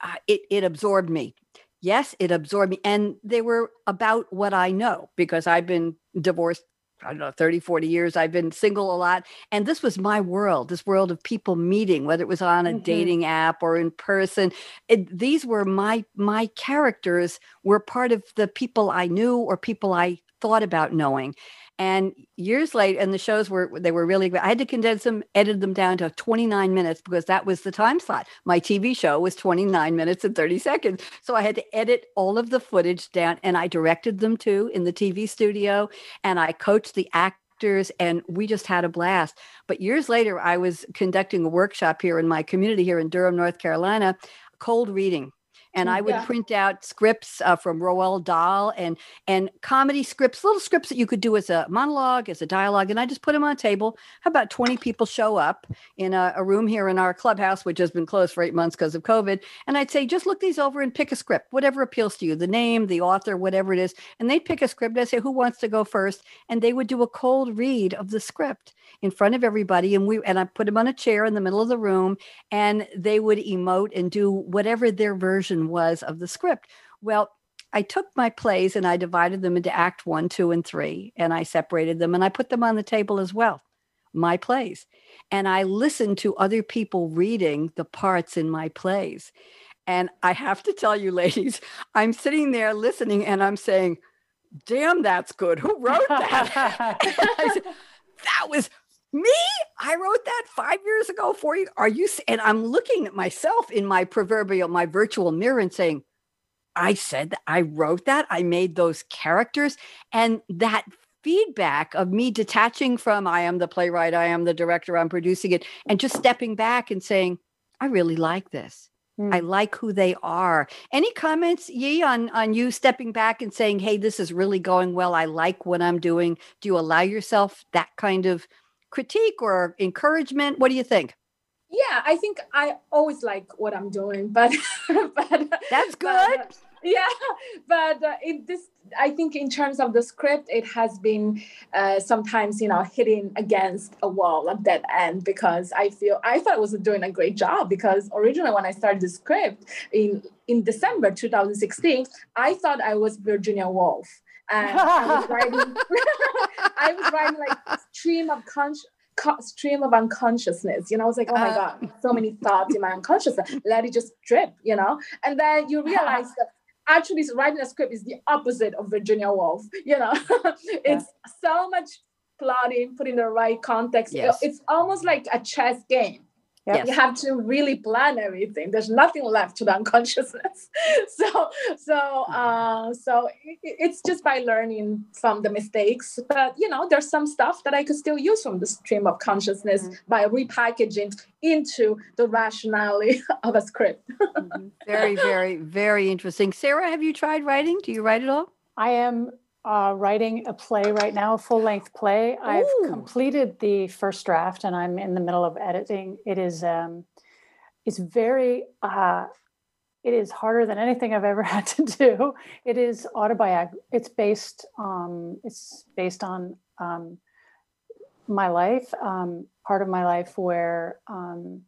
uh, it it absorbed me yes, it absorbed me. And they were about what I know because I've been divorced I don't know, 30, 40 years. I've been single a lot. And this was my world, this world of people meeting, whether it was on a mm-hmm. dating app or in person. It, these were my my characters were part of the people I knew or people I thought about knowing. And years later, and the shows were they were really I had to condense them, edit them down to 29 minutes because that was the time slot. My TV show was 29 minutes and 30 seconds. So I had to edit all of the footage down and I directed them too in the TV studio and I coached the actors and we just had a blast. But years later, I was conducting a workshop here in my community here in Durham, North Carolina, cold reading and I would yeah. print out scripts uh, from Roald Dahl and and comedy scripts, little scripts that you could do as a monologue, as a dialogue, and I just put them on a table. About twenty people show up in a, a room here in our clubhouse, which has been closed for eight months because of COVID, and I'd say, just look these over and pick a script, whatever appeals to you, the name, the author, whatever it is, and they'd pick a script. I say, who wants to go first? And they would do a cold read of the script in front of everybody, and we and I put them on a chair in the middle of the room, and they would emote and do whatever their version version was of the script. Well, I took my plays and I divided them into act one, two, and three, and I separated them and I put them on the table as well, my plays. And I listened to other people reading the parts in my plays. And I have to tell you, ladies, I'm sitting there listening and I'm saying, damn, that's good. Who wrote that? said, that was me i wrote that five years ago for you are you and i'm looking at myself in my proverbial my virtual mirror and saying i said that i wrote that i made those characters and that feedback of me detaching from i am the playwright i am the director i'm producing it and just stepping back and saying i really like this I hmm. like who they are. Any comments, Yi, on on you stepping back and saying, "Hey, this is really going well. I like what I'm doing." Do you allow yourself that kind of critique or encouragement? What do you think? Yeah, I think I always like what I'm doing, but but that's good. But, yeah, but uh, in this, I think in terms of the script, it has been uh, sometimes you know hitting against a wall, a dead end, because I feel I thought I was doing a great job because originally when I started the script in in December 2016, I thought I was Virginia Woolf and I was writing, I was writing like stream of conscious stream of unconsciousness. You know, I was like, oh my uh, God, so many thoughts in my unconsciousness. Let it just drip, you know? And then you realize that actually writing a script is the opposite of Virginia Woolf. You know, it's yeah. so much plotting, putting the right context. Yes. It's almost like a chess game. Yes. You have to really plan everything. There's nothing left to the unconsciousness. so, so, uh, so it's just by learning from the mistakes. But you know, there's some stuff that I could still use from the stream of consciousness mm-hmm. by repackaging into the rationality of a script. mm-hmm. Very, very, very interesting. Sarah, have you tried writing? Do you write at all? I am uh, writing a play right now, a full length play. Ooh. I've completed the first draft and I'm in the middle of editing. It is um, it's very uh, it is harder than anything I've ever had to do. It is autobiographical. It's based um, it's based on um, my life, um, part of my life where um,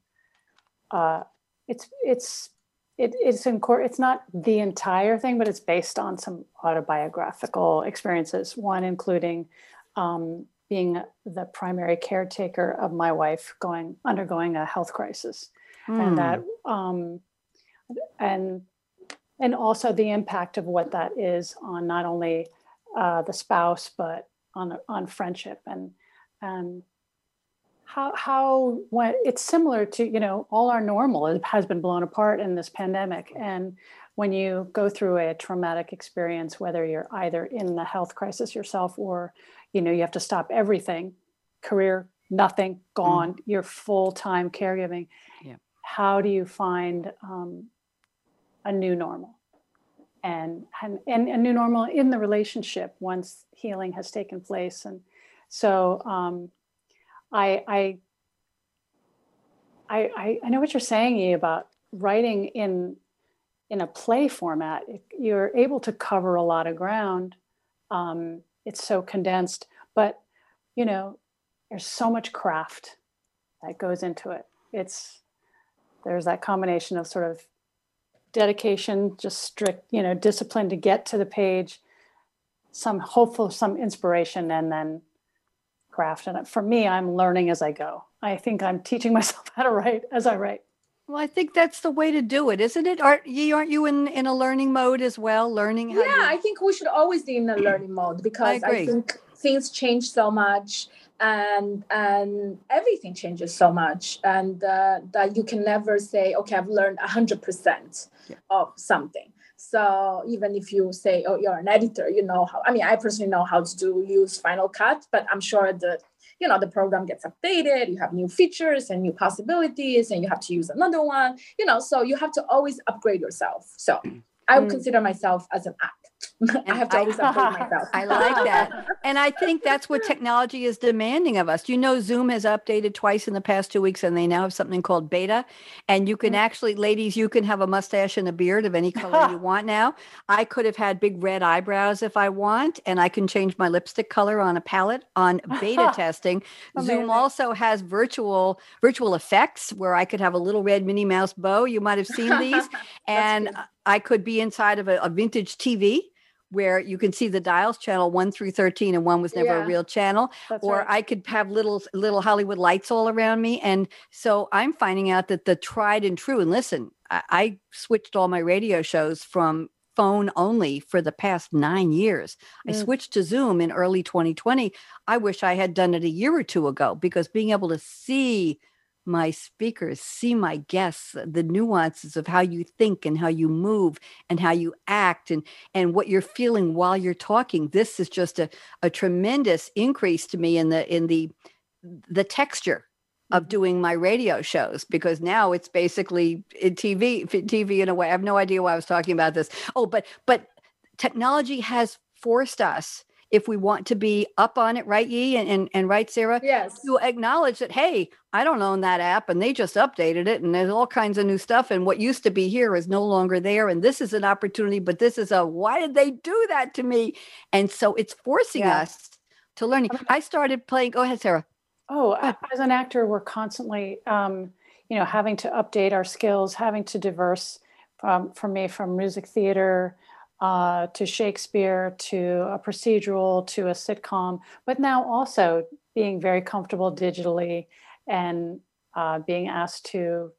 uh, it's it's it, it's in court. It's not the entire thing, but it's based on some autobiographical experiences. One including um, being the primary caretaker of my wife, going undergoing a health crisis, mm. and that hmm. um, and and also the impact of what that is on not only uh, the spouse but on on friendship and and how how when it's similar to you know all our normal has been blown apart in this pandemic and when you go through a traumatic experience whether you're either in the health crisis yourself or you know you have to stop everything career nothing gone mm. your full-time caregiving yeah. how do you find um, a new normal and, and and a new normal in the relationship once healing has taken place and so um, I, I, I, I know what you're saying about writing in in a play format. You're able to cover a lot of ground. Um, it's so condensed, but you know, there's so much craft that goes into it. It's there's that combination of sort of dedication, just strict, you know, discipline to get to the page, some hopeful, some inspiration, and then craft. And for me, I'm learning as I go. I think I'm teaching myself how to write as I write. Well, I think that's the way to do it, isn't it? Aren't you, aren't you in, in a learning mode as well? Learning how yeah, to... I think we should always be in a learning mode because I, I think things change so much and and everything changes so much and uh, that you can never say okay i've learned 100% yeah. of something so even if you say oh you're an editor you know how i mean i personally know how to do use final cut but i'm sure that you know the program gets updated you have new features and new possibilities and you have to use another one you know so you have to always upgrade yourself so i would mm. consider myself as an app I have to always update myself. I like that. And I think that's what technology is demanding of us. You know, Zoom has updated twice in the past two weeks, and they now have something called beta. And you can mm-hmm. actually, ladies, you can have a mustache and a beard of any color you want now. I could have had big red eyebrows if I want, and I can change my lipstick color on a palette on beta testing. Zoom also has virtual virtual effects where I could have a little red Minnie Mouse bow. You might have seen these. and I could be inside of a, a vintage TV where you can see the dials channel 1 through 13 and one was never yeah, a real channel or right. i could have little little hollywood lights all around me and so i'm finding out that the tried and true and listen I, I switched all my radio shows from phone only for the past nine years. Mm. I switched to Zoom in early 2020. I wish I had done it a year or two ago because being able to see my speakers, see my guests, the nuances of how you think and how you move and how you act and, and what you're feeling while you're talking. This is just a, a tremendous increase to me in the in the the texture of mm-hmm. doing my radio shows because now it's basically in TV, TV in a way. I have no idea why I was talking about this. Oh, but but technology has forced us if we want to be up on it, right, Yi and, and, and right, Sarah? Yes. To acknowledge that, hey, I don't own that app and they just updated it and there's all kinds of new stuff. And what used to be here is no longer there. And this is an opportunity, but this is a why did they do that to me? And so it's forcing yeah. us to learning. I started playing. Go ahead, Sarah. Oh, as an actor, we're constantly, um, you know, having to update our skills, having to diverse from, for me from music theater uh, to Shakespeare, to a procedural, to a sitcom, but now also being very comfortable digitally and uh, being asked to,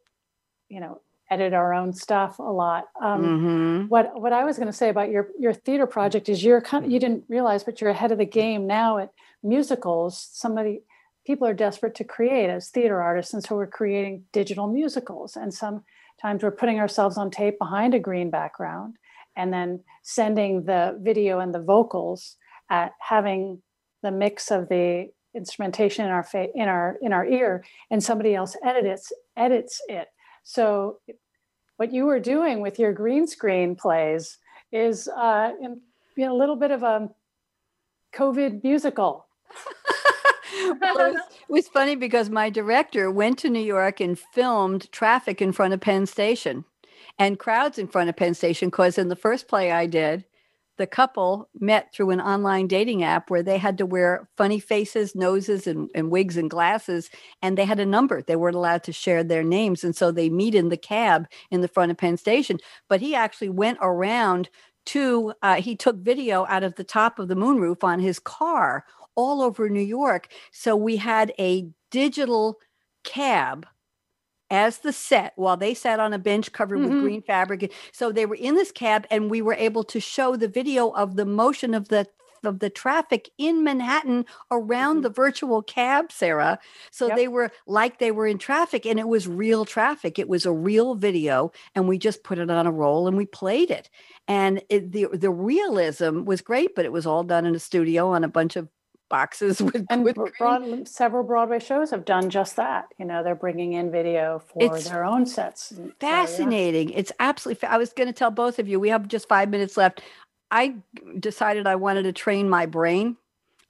you know, edit our own stuff a lot. Um, mm-hmm. What what I was going to say about your your theater project is you're kind of, you didn't realize, but you're ahead of the game now at musicals. Somebody people are desperate to create as theater artists, and so we're creating digital musicals. And sometimes we're putting ourselves on tape behind a green background and then sending the video and the vocals at having the mix of the instrumentation in our fa- in our in our ear and somebody else edits edits it. So what you were doing with your green screen plays is uh, in, you know, a little bit of a covid musical. Well, it, was, it was funny because my director went to new york and filmed traffic in front of penn station and crowds in front of Penn Station because in the first play I did, the couple met through an online dating app where they had to wear funny faces, noses, and, and, wigs and glasses, and they had a number. They weren't allowed to share their names. And so they meet in the cab in the front of Penn Station. But he actually went around to, uh, he took video out of the top of the moonroof on his car all over New York. So we had a digital cab as the set while they sat on a bench covered mm-hmm. with green fabric. So they were in this cab, and we were able to show the video of the motion of the of the traffic in Manhattan around mm-hmm. the virtual cab, Sarah. So yep. they were like they were in traffic and it was real traffic. It was a real video and we just put it on a roll and we played it. And it, the the realism was great, but it was all done in a studio on a bunch of boxes with, and with broad, several Broadway shows have done just that. You know, they're bringing in video for it's their own sets. Fascinating. So, yeah. It's absolutely. I was going to tell both of you. We have just five minutes left. I decided I wanted to train my brain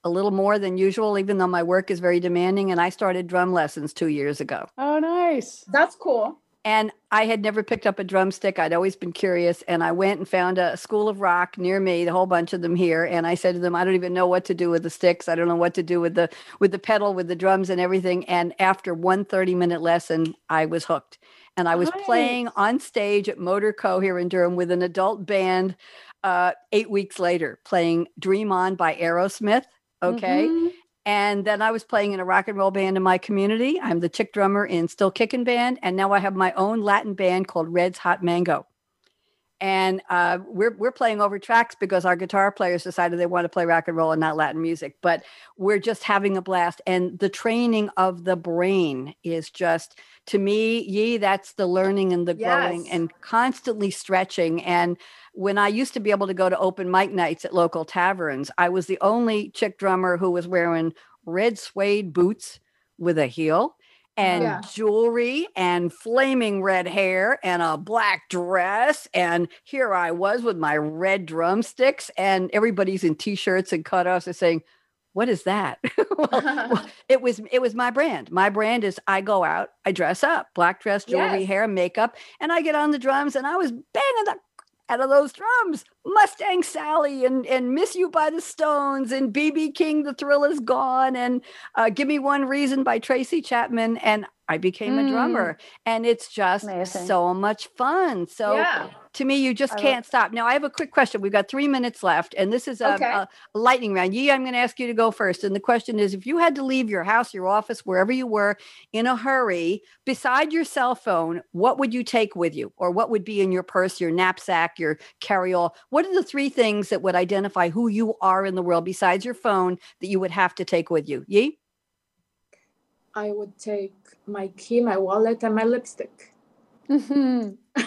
a little more than usual, even though my work is very demanding. And I started drum lessons two years ago. Oh, nice. That's cool. And I had never picked up a drumstick. I'd always been curious. And I went and found a school of rock near me, a whole bunch of them here. And I said to them, I don't even know what to do with the sticks. I don't know what to do with the with the pedal, with the drums and everything. And after one 30 minute lesson, I was hooked. And I was Nice. playing on stage at Motorco here in Durham with an adult band uh, eight weeks later, playing Dream On by Aerosmith. Okay. Mhm. And then I was playing in a rock and roll band in my community. I'm the chick drummer in Still Kickin' Band. And now I have my own Latin band called Red's Hot Mango. And uh, we're, we're playing over tracks because our guitar players decided they want to play rock and roll and not Latin music. But we're just having a blast. And the training of the brain is just, to me, ye, that's the learning and the growing and constantly stretching. And when I used to be able to go to open mic nights at local taverns, I was the only chick drummer who was wearing red suede boots with a heel and Yeah. jewelry and flaming red hair and a black dress. And here I was with my red drumsticks, and everybody's in t-shirts and cutoffs and saying, what is that? well, well, it was it was my brand. My brand is I go out, I dress up, black dress, jewelry, Yes. hair, makeup, and I get on the drums and I was banging the out of those drums. Mustang Sally and and Miss You by the Stones and BB King, The Thrill Is Gone, and uh, Give Me One Reason by Tracy Chapman. And I became a Mm. drummer. And it's just Amazing. so much fun. So yeah. to me, you just can't stop. Now, I have a quick question. We've got three minutes left, and this is a, Okay. a lightning round. Yi, I'm going to ask you to go first. And the question is if you had to leave your house, your office, wherever you were in a hurry, beside your cell phone, what would you take with you? Or what would be in your purse, your knapsack, your carry all? What are the three things that would identify who you are in the world besides your phone that you would have to take with you? Yi? I would take my key, my wallet, and my lipstick. Mhm.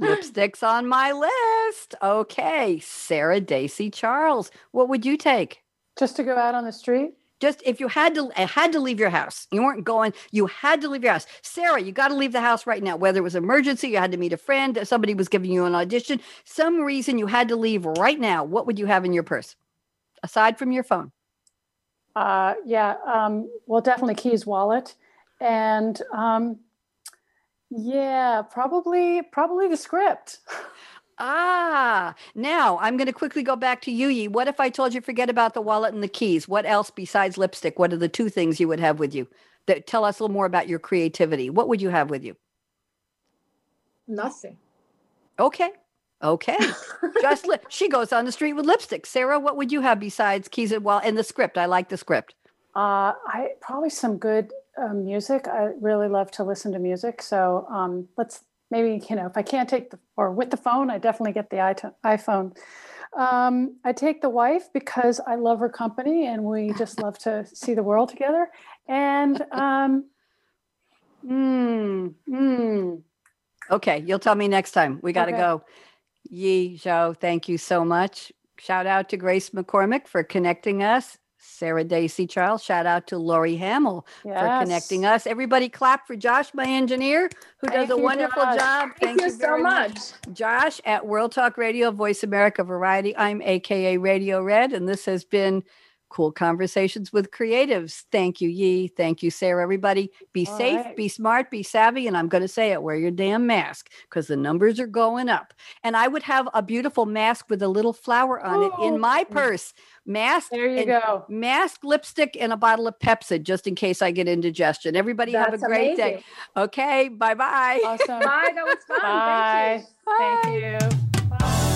Lipsticks on my list. Okay. Sarah Dacey Charles, what would you take? Just to go out on the street. just if you had to uh, had to leave your house you weren't going you had to leave your house sarah you got to leave the house right now whether it was emergency you had to meet a friend somebody was giving you an audition some reason you had to leave right now what would you have in your purse aside from your phone Uh, yeah. Um, well, definitely Key's wallet, and um, yeah, probably probably the script. ah now i'm going to quickly go back to you Yi. what if i told you forget about the wallet and the keys what else besides lipstick what are the two things you would have with you that tell us a little more about your creativity what would you have with you Nothing. okay okay just li- she goes on the street with lipstick. Sarah, what would you have besides keys and well and the script? I like the script. Uh, I probably some good uh, music. I really love to listen to music. So um, let's maybe you know if I can't take the or with the phone, I definitely get the iPhone. Um, I take the wife because I love her company and we just love to see the world together. And um, mm, mm, Okay, you'll tell me next time. We got to Okay. go. Yi Zhao, thank you so much. Shout out to Grace McCormick for connecting us. Sarah Dacey Charles, shout out to Lori Hamill for connecting us. Everybody clap for Josh, my engineer, who does Thank a wonderful Josh. job. Thank, you, so very much. Josh at World Talk Radio, Voice America Variety. I'm AKA Radio Red, and this has been Cool Conversations with Creatives. Thank you, Yi. Thank you, Sarah. Everybody, be All safe, right. be smart, be savvy. And I'm going to say it wear your damn mask because the numbers are going up. And I would have a beautiful mask with a little flower on it in oh, my purse. Mask. There you go. Mask, lipstick, and a bottle of Pepsi just in case I get indigestion. Everybody have a That's great day. Okay, bye bye. Awesome. Bye. That was fun. Bye. Thank you. Thank you.